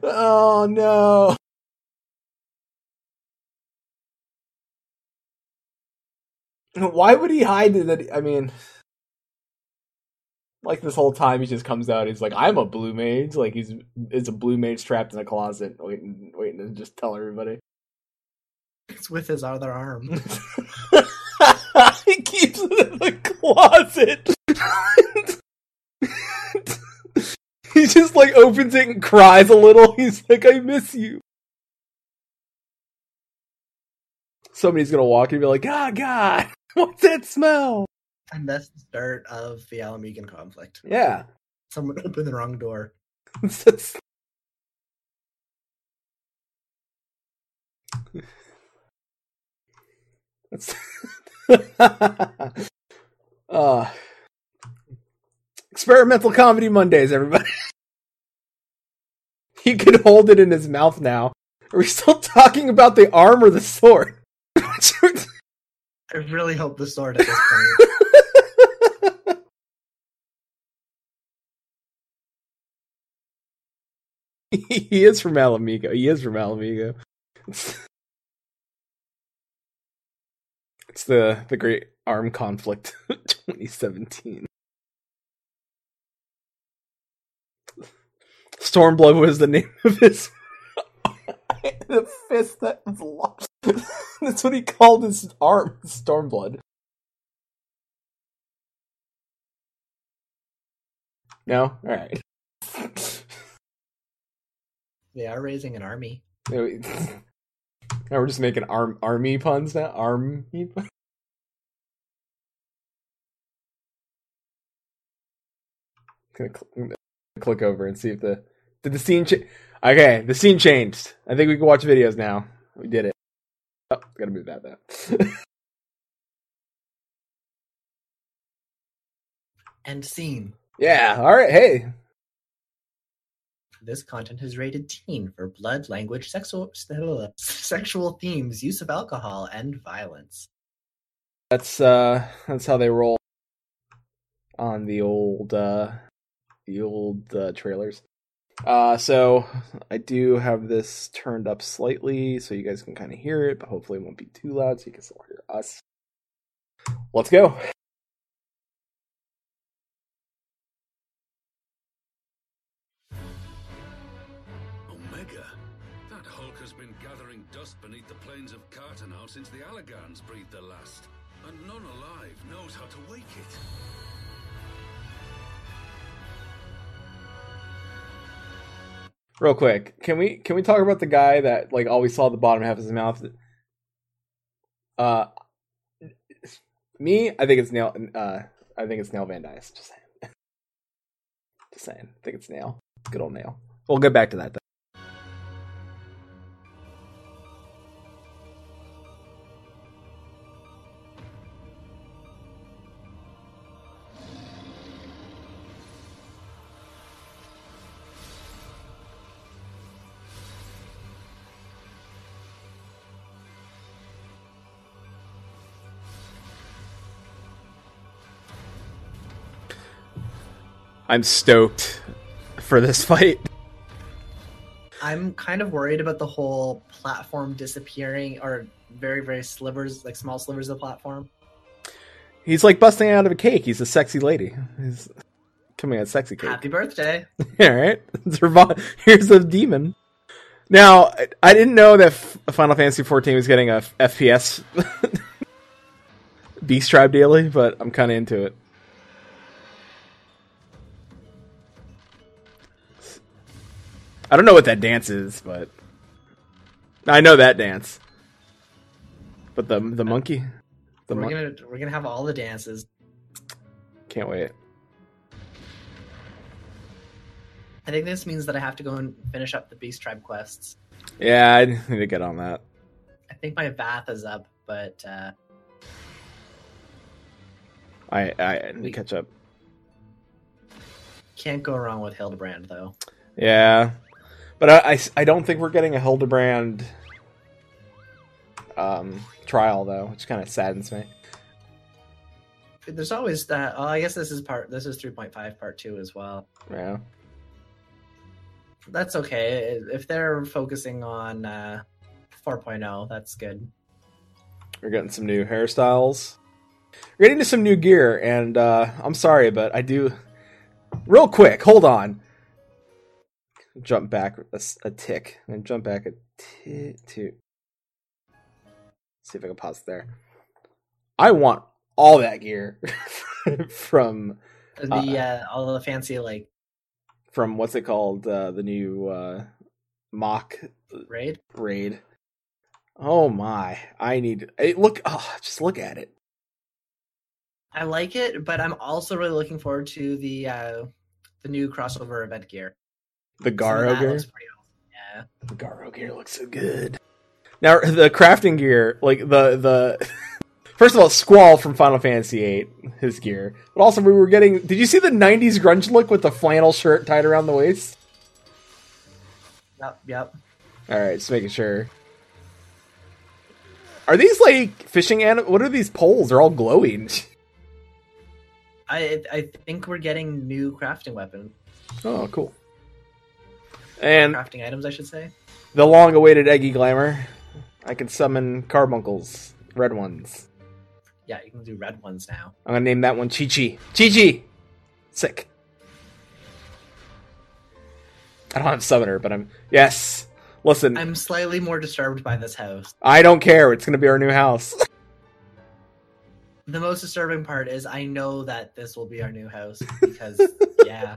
Oh no. [LAUGHS] Why would he hide that? I mean, like this whole time he just comes out. He's like, "I'm a blue mage." Like he's is a blue mage trapped in a closet, waiting, waiting to just tell everybody. It's with his other arm. [LAUGHS] he keeps it in the closet. [LAUGHS] [LAUGHS] he just like opens it and cries a little. [LAUGHS] He's like, "I miss you." Somebody's gonna walk in and be like, "Ah, God, [LAUGHS] what's that smell?" and that's the start of the Ala Mhigan conflict. Yeah, Someone opened the wrong door. That's uh, experimental comedy Mondays, everybody. [LAUGHS] he could hold it in his mouth now. Are we still talking about the arm or the sword? [LAUGHS] I really hope the sword at this point. [LAUGHS] he is from Ala Mhigo. He is from Ala Mhigo. It's, the the Great Arm Conflict 2017. Stormblood was the name of his [LAUGHS] the fist that was lost. [LAUGHS] That's what he called his arm, Stormblood. No, all right. [LAUGHS] they are raising an army. now we're just making arm army puns now. Army. puns? Gonna cl- gonna click over and see if the did the scene change. Okay, the scene changed. I think we can watch videos now. We did it. Oh, gotta move that though. [LAUGHS] End scene. yeah. All right. Hey. This content is rated teen for blood, language, sexual [LAUGHS] sexual themes, use of alcohol, and violence. That's uh that's how they roll on the old uh the old uh, trailers. Uh so I do have this turned up slightly so you guys can kind of hear it, but hopefully it won't be too loud so you can still hear us. Let's go. Omega? That Hulk has been gathering dust beneath the plains of Carteneau since the Allagans breathed their last. And none alive knows how to wake it. Real quick, can we can we talk about the guy that like always saw the bottom half of his mouth? Uh, me, I think it's Nael. Uh, I think it's Nael Van Dyke. Just saying. [LAUGHS] Just saying. I think it's Nael. Good old Nael. We'll get back to that. Though. I'm stoked for this [LAUGHS] fight. I'm kind of worried about the whole platform disappearing or very, very slivers, like small slivers of the platform. He's like busting out of a cake. He's a sexy lady. He's coming out sexy cake. Happy birthday. [LAUGHS] All right, It's her vo- here's a demon. Now, I- didn't know that Final Fantasy XIV was getting a FPS [LAUGHS] Beast Tribe daily, but I'm kind of into it. I don't know what that dance is, but I know that dance. But the the monkey, the we're mon- gonna we're gonna have all the dances. can't wait. I think this means that I have to go and finish up the Beast Tribe quests. Yeah, I need to get on that. I think my bath is up, but uh, I I need to catch up. can't go wrong with Hildebrand though. Yeah, but I, I, I don't think we're getting a Hildebrand um, trial though, which kind of saddens me. There's always that. Oh, I guess this is part. This is 3.5 part two as well. Yeah, That's okay if they're focusing on uh, 4.0. That's good. we're getting some new hairstyles. We're getting to some new gear, and uh, I'm sorry, but I do. Real quick, hold on. Jump back a tick, and jump back a t- two. See if I can pause there. I want all that gear [LAUGHS] from The uh, all the fancy like from what's it called uh, the new uh, mock raid. raid. Oh my! I need. Hey, look, oh, just look at it. I like it, but I'm also really looking forward to the uh, the new crossover event gear. The Garo gear. awesome. Yeah. The Garo gear looks so good. Now the crafting gear, like the the. [LAUGHS] First of all, Squall from Final Fantasy VIII, his gear. But also, we were getting. Did you see the '90s grunge look with the flannel shirt tied around the waist? Yep. Yep. All right, just making sure. Are these like fishing anim? What are these poles? They're all glowing. [LAUGHS] I I think we're getting new crafting weapon Oh, cool. And crafting items, I should say. the long-awaited Egi Glamour. I can summon carbuncles, red ones. Yeah, you can do red ones now. I'm gonna name that one Chi Chi. Chi Chi. Sick. I don't have summoner, but I'm yes. Listen, I'm slightly more disturbed by this house. I don't care. It's gonna be our new house. [LAUGHS] The most disturbing part is I know that this will be our new house because [LAUGHS] yeah,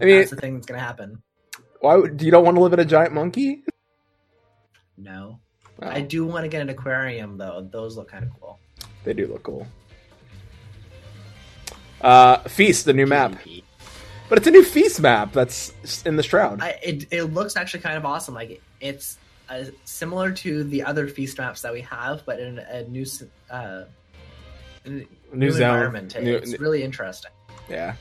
I mean, that's the thing that's gonna happen. Why do you don't want to live in a giant monkey? No, Oh, I do want to get an aquarium though. Those look kind of cool. they do look cool. Uh, Feast, the new map, but it's a new Feast map that's in the Shroud. I, it it looks actually kind of awesome. Like it's uh, similar to the other feast maps that we have, but in a new uh, New new, environment. New- it's really interesting. yeah,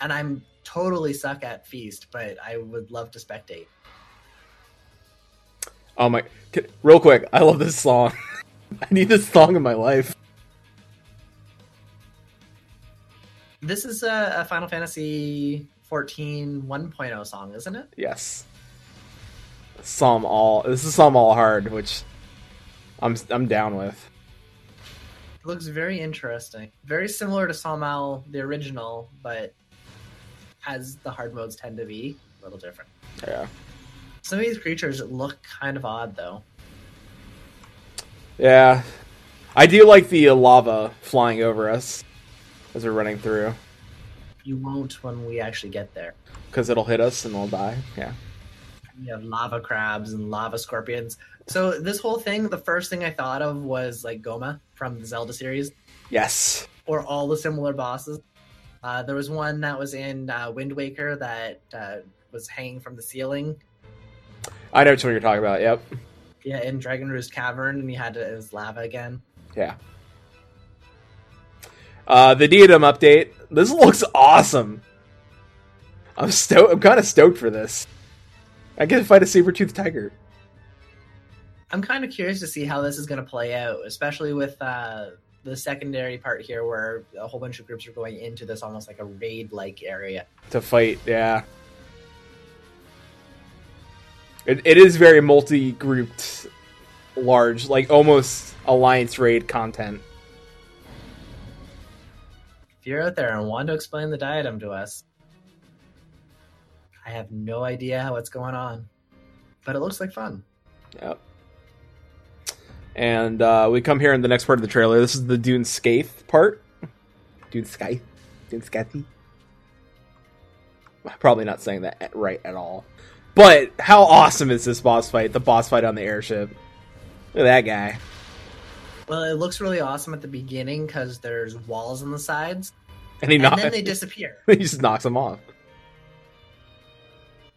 And I'm totally suck at feast, but I would love to spectate. Oh my! Real quick, I love this song. [LAUGHS] I need this song in my life. This is a, a Final Fantasy 14 1.0 song, isn't it? Yes. Sohm Al. This is Sohm Al hard, which I'm I'm down with. It looks very interesting. Very similar to Sohm Al, the original, but as the hard modes tend to be, a little different. Yeah. Some of these creatures look kind of odd, though. Yeah, I do like the uh, lava flying over us as we're running through You won't when we actually get there. because it'll hit us and we'll die. Yeah. You have lava crabs and lava scorpions. So this whole thing, the first thing I thought of was like Goma from the Zelda series, Yes. or all the similar bosses. Uh, there was one that was in uh, Wind Waker that uh, was hanging from the ceiling. I know which one you're talking about. Yep. Yeah, in Dragon Roost Cavern, and you had to, it was lava again. Yeah. Uh, the Diadem update. This looks awesome. I'm stoked. I'm kind of stoked for this. I get to fight a saber tooth tiger. I'm kind of curious to see how this is going to play out, especially with uh, the secondary part here, where a whole bunch of groups are going into this almost like a raid-like area. to fight. Yeah, it it is very multi-grouped, large, like almost alliance raid content. If you're out there and want to explain the diadem to us, I have no idea what's going on, but it looks like fun. Yep. And uh, we come here in the next part of the trailer. This is the Dun Scaith part. Dune Scythe. Dune Scathy. Probably not saying that right at all. But how awesome is this boss fight? The boss fight on the airship. Look at that guy. Well, it looks really awesome at the beginning because there's walls on the sides, And he and then they disappear. [LAUGHS] he just knocks them off.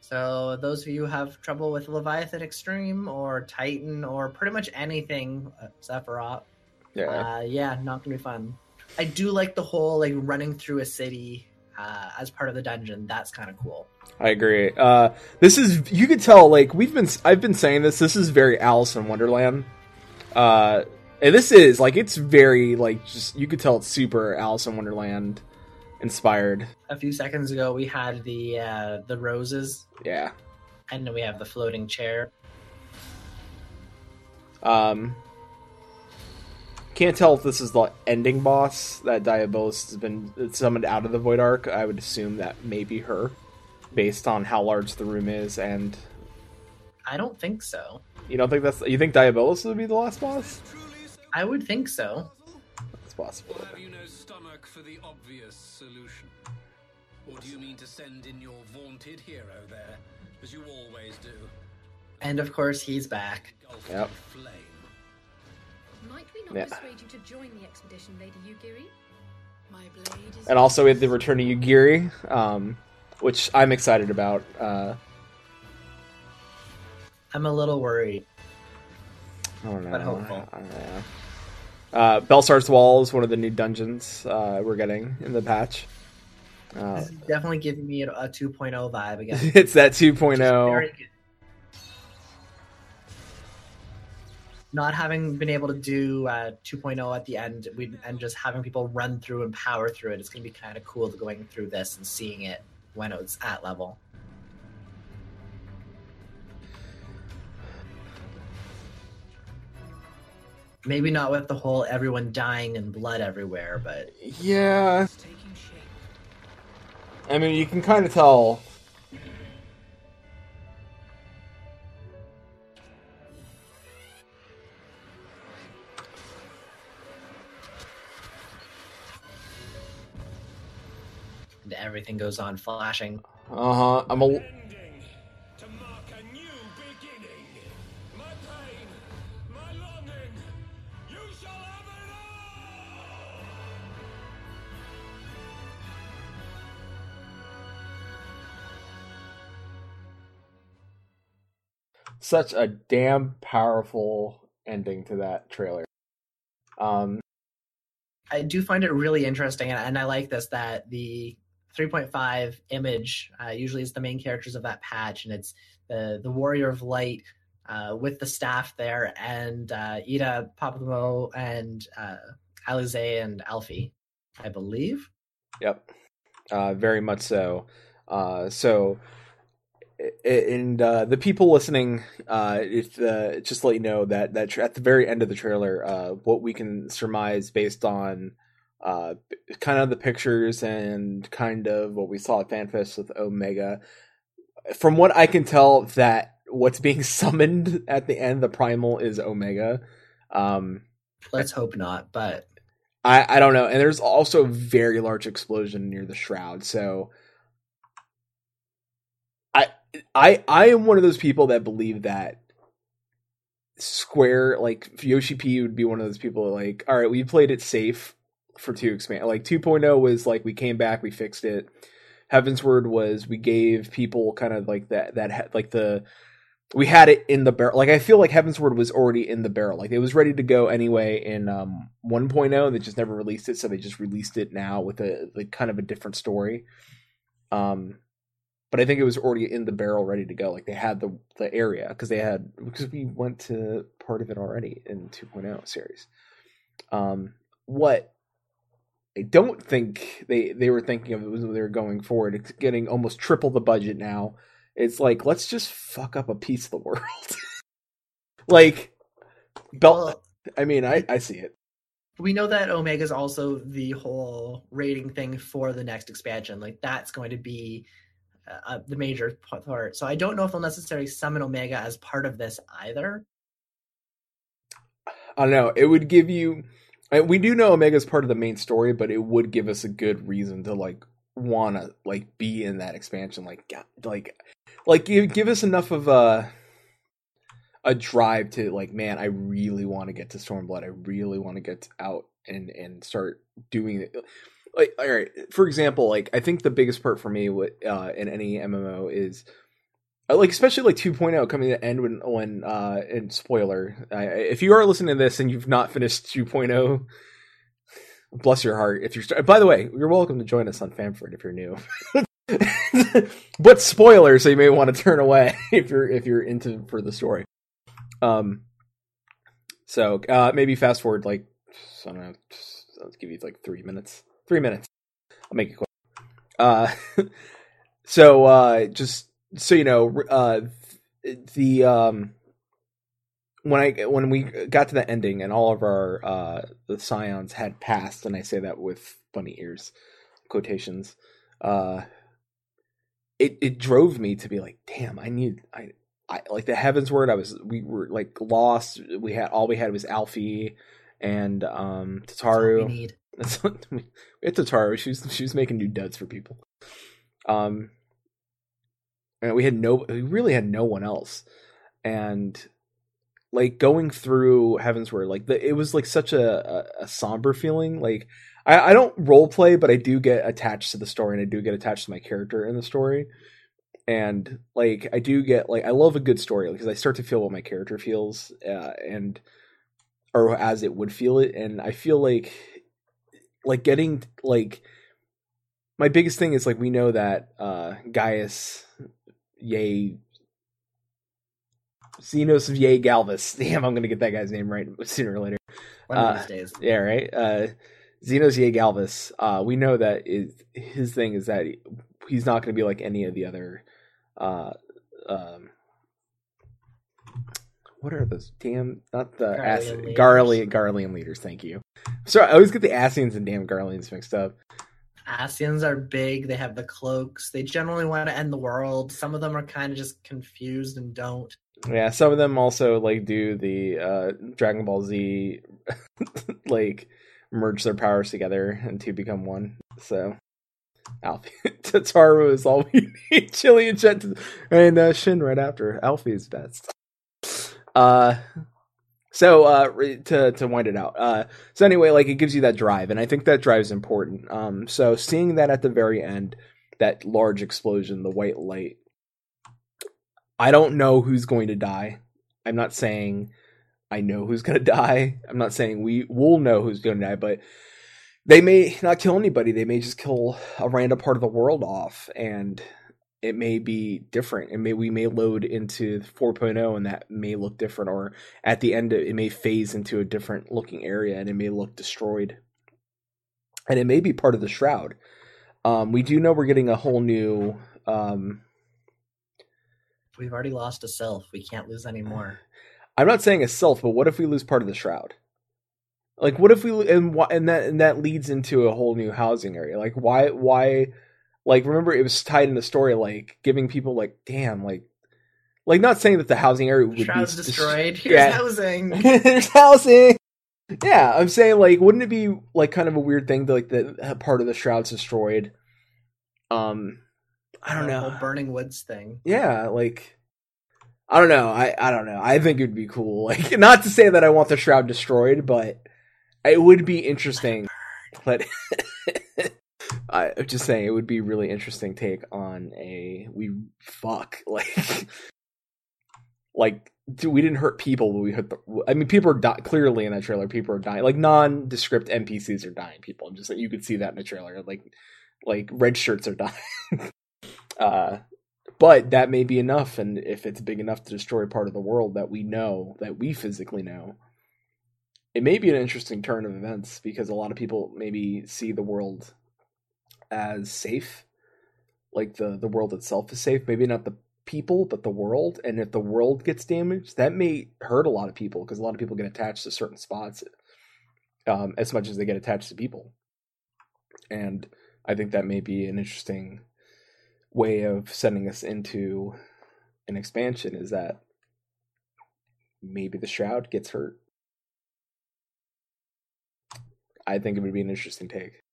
So those of you who have trouble with Leviathan Extreme or Titan or pretty much anything uh, Sephiroth, Yeah. uh, yeah, not gonna be fun. I do like the whole like running through a city uh, as part of the dungeon. That's kind of cool. I agree. Uh, this is you could tell like we've been I've been saying this. This is very Alice in Wonderland. Uh, and this is like it's very like just you could tell it's super Alice in Wonderland inspired. A few seconds ago, we had the uh, the roses, Yeah. and then we have the floating chair. Um, can't tell if this is the ending boss that Diabolos has been summoned out of the Void Ark. I would assume that may be her, based on how large the room is, and I don't think so. you don't think that's you think Diabolos would be the last boss? I would think so. It's possible. Or have you no stomach for the obvious solution? Or do you mean to send in your vaunted hero there, as you always do? And of course, he's back. Yep. flame. Might we not Yeah. persuade you to join the expedition, Lady Yugiri? My blade is And also we have the return of Yugiri, um, which I'm excited about. Uh, I'm a little worried. I don't know. But hopeful. I don't know. Uh, Baelsar's Wall is one of the new dungeons uh, we're getting in the patch. Uh, This is definitely giving me a, a 2.0 vibe again. [LAUGHS] it's that 2.0. very good. Not having been able to do uh, 2.0 at the end, we, and just having people run through and power through it, it's going to be kind of cool to going through this and seeing it when it's at level. Maybe not with the whole everyone dying and blood everywhere, but Yeah, It's taking shape. I mean you can kind of tell. everything goes on flashing. Uh huh. I'm a. such a damn powerful ending to that trailer. Um, I do find it really interesting, and, and I like this that the 3.5 image uh, usually is the main characters of that patch, and it's the the Warrior of Light uh, with the staff there, and uh, Ida Papamo and uh, Alisaie and Alfie, I believe. Yep, uh, very much so. Uh, so, and uh, the people listening, uh, if, uh, just to let you know that that tra- at the very end of the trailer, uh, what we can surmise based on uh, kind of the pictures and kind of what we saw at FanFest with Omega. From what I can tell, that what's being [LAUGHS] summoned at the end, the primal is Omega. Um, Let's hope not. But I I don't know, and there's also a very large explosion near the shroud, so. I I am one of those people that believe that Square like Yoshi P would be one of those people like all right we played it safe for two expand like 2.0 was like we came back we fixed it. Heavensward was we gave people kind of like that that like the we had it in the barrel like I feel like Heavensward was already in the barrel like it was ready to go anyway in um 1.0 they just never released it so they just released it now with a like kind of a different story. Um but I think it was already in the barrel, ready to go. Like they had the the area because they had because we went to part of it already in 2.0 series. Um, what I don't think they they were thinking of was they were going forward. It's getting almost triple the budget now. It's like let's just fuck up a piece of the world. [LAUGHS] like belt. I mean, I I see it. we know that Omega is also the whole rating thing for the next expansion. Like that's going to be uh, the major part. So I don't know if they'll necessarily summon Omega as part of this either. I don't know. It would give you. We do know Omega's part of the main story, but it would give us a good reason to like want to like be in that expansion. Like, like, like give give us enough of a a drive to like, man, I really want to get to Stormblood. I really want to get out and and start doing it. Like, all right, for example, like I think the biggest part for me with uh, in any MMO is uh, like especially like 2.0 coming to the end when when uh and spoiler I, if you are listening to this and you've not finished 2.0 bless your heart if you're by the way you're welcome to join us on Famfrit if you're new. [LAUGHS] But spoiler so you may want to turn away [LAUGHS] if you're if you're into for the story. Um so uh maybe fast forward like I don't know let's give you like three minutes three minutes I'll make it quick uh [LAUGHS] so uh just so you know, uh, the um, when I when we got to the ending and all of our uh the scions had passed, and I say that with bunny ears quotations, uh, it it drove me to be like, damn, I need I. I, like the Heavensward, I was we were like lost. We had all we had was Alfie and um That's all we Tataru. That's we had [LAUGHS] Tataru. She was she was making new duds for people. Um, and we had no, we really had no one else, and like going through Heavensward, like the, it was like such a, a, a somber feeling. Like I, I don't role play, but I do get attached to the story, and I do get attached to my character in the story. And like I do get like I love a good story because I start to feel what my character feels, uh, and or as it would feel it, and I feel like like getting like my biggest thing is like we know that uh Gaius Yay Zenos of yae Galvus. [LAUGHS] Damn, I'm gonna get that guy's name right sooner or later. One of Uh, these days. Yeah, right. Uh Zenos yae Galvus. Uh we know that is his thing is that he's not gonna be like any of the other uh um what are those damn not the Garlean As- leaders. Garlean leaders, thank you. Sorry, I always get the Ascians and damn Garleans mixed up. Ascians are big. They have the cloaks. They generally want to end the world. Some of them are kind of just confused and don't. Yeah, some of them also like do the uh Dragon Ball Z [LAUGHS] like merge their powers together and to become one. So Alfie [LAUGHS] Tataru is all we [LAUGHS] need. Chili and Jet and uh, Shin right after. Alfie is best. Uh so uh to to wind it out. Uh so anyway, like it gives you that drive and I think that drive is important. Um so seeing that at the very end, that large explosion, the white light I don't know who's going to die. I'm not saying I know who's going [LAUGHS] to die. I'm not saying we will know who's going to die, but they may not kill anybody. They may just kill a random part of the world off, and it may be different. And may we may load into 4.0, and that may look different. Or at the end, it may phase into a different looking area, and it may look destroyed. And it may be part of the shroud. Um, we do know we're getting a whole new. Um, We've already lost a self. We can't lose any more. I'm not saying a self, but what if we lose part of the shroud? Like, what if we and and that and that leads into a whole new housing area? Like, why why? Like, remember it was tied in the story, like giving people like, damn, like, like not saying that the housing area would Shroud's be destroyed. [LAUGHS] Here's yeah. housing. [LAUGHS] There's housing. Yeah, I'm saying like, wouldn't it be like kind of a weird thing to like the part of the shroud's destroyed? Um, I don't The know. whole burning woods thing. yeah, like I don't know. I I don't know. I think it'd be cool. [LAUGHS] Like not to say that I want the shroud destroyed, but it would be interesting. But I, I'm just saying it would be a really interesting take on a we fuck [LAUGHS] like like dude, we didn't hurt people, but we hurt the. I mean, people are di- clearly in that trailer. People are dying. Like nondescript NPCs are dying. People. I'm just like you could see that in the trailer. Like like red shirts are dying. [LAUGHS] uh, but that may be enough, and if it's big enough to destroy part of the world that we know that we physically know, it may be an interesting turn of events because a lot of people maybe see the world as safe, like the the world itself is safe. Maybe not the people, but the world. And if the world gets damaged, that may hurt a lot of people because a lot of people get attached to certain spots um, as much as they get attached to people. And I think that may be an interesting way of sending us into an expansion is that maybe the shroud gets hurt. I think it would be an interesting take.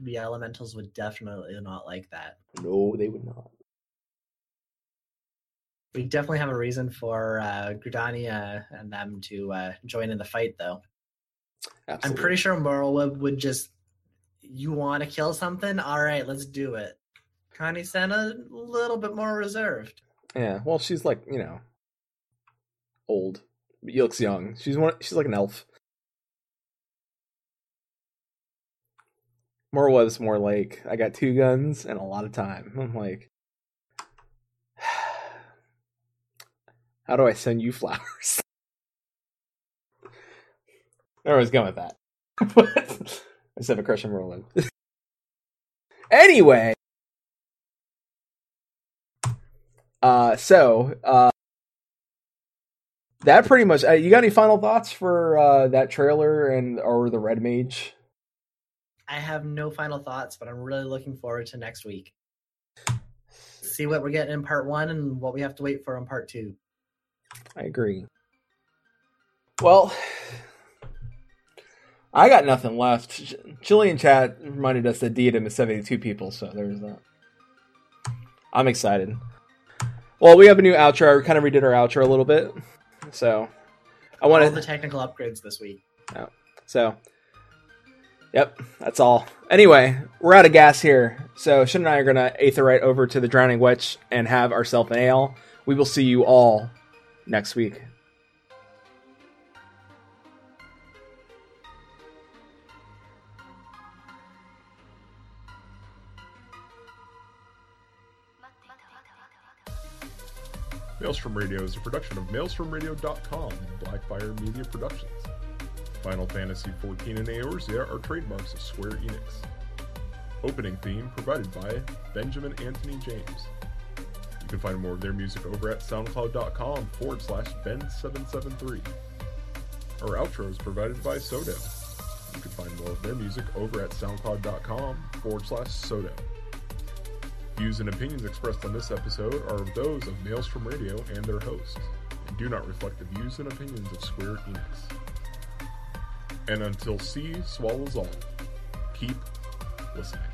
The elementals would definitely not like that. No, they would not. We definitely have a reason for uh, Gridania and them to uh, join in the fight, though. Absolutely. I'm pretty sure Merlwyb would just, you want to kill something? All right, let's do it. Kan-E-Senna, a little bit more reserved. Yeah, well, she's like you know, old. But looks young. She's one. She's like an elf. More was more like I got two guns and a lot of time. I'm like, [SIGHS] how do I send you flowers? [LAUGHS] I was going with that. [LAUGHS] I just have a crush on Merlin. [LAUGHS] anyway, uh, so uh, that pretty much. Uh, you got any final thoughts for uh, that trailer and or the Red Mage? I have no final thoughts, but I'm really looking forward to next week. See what we're getting in part one and what we have to wait for in part two. I agree. Well, I got nothing left. Chilean chat reminded us that Diadem is 72 people, so there's that. I'm excited. Well, we have a new outro. We kind of redid our outro a little bit. So, I All want the technical upgrades this week. So, yep, that's all. Anyway, we're out of gas here. So, Shin and I are to aetheryte over to the Drowning Wench and have ourselves an ale. We will see you all next week. Maelstrom Radio is a production of MaelstromRadio.com and Blackfire Media Productions. Final Fantasy XIV and Eorzea are trademarks of Square Enix. Opening theme provided by Benjamin Anthony James. You can find more of their music over at soundcloud.com forward slash Ben773. Our outro is provided by Sodo. You can find more of their music over at soundcloud.com forward slash Sodo. Views and opinions expressed on this episode are those of Maelstrom Radio and their hosts, and do not reflect the views and opinions of Square Enix. And until sea swallows all, keep listening.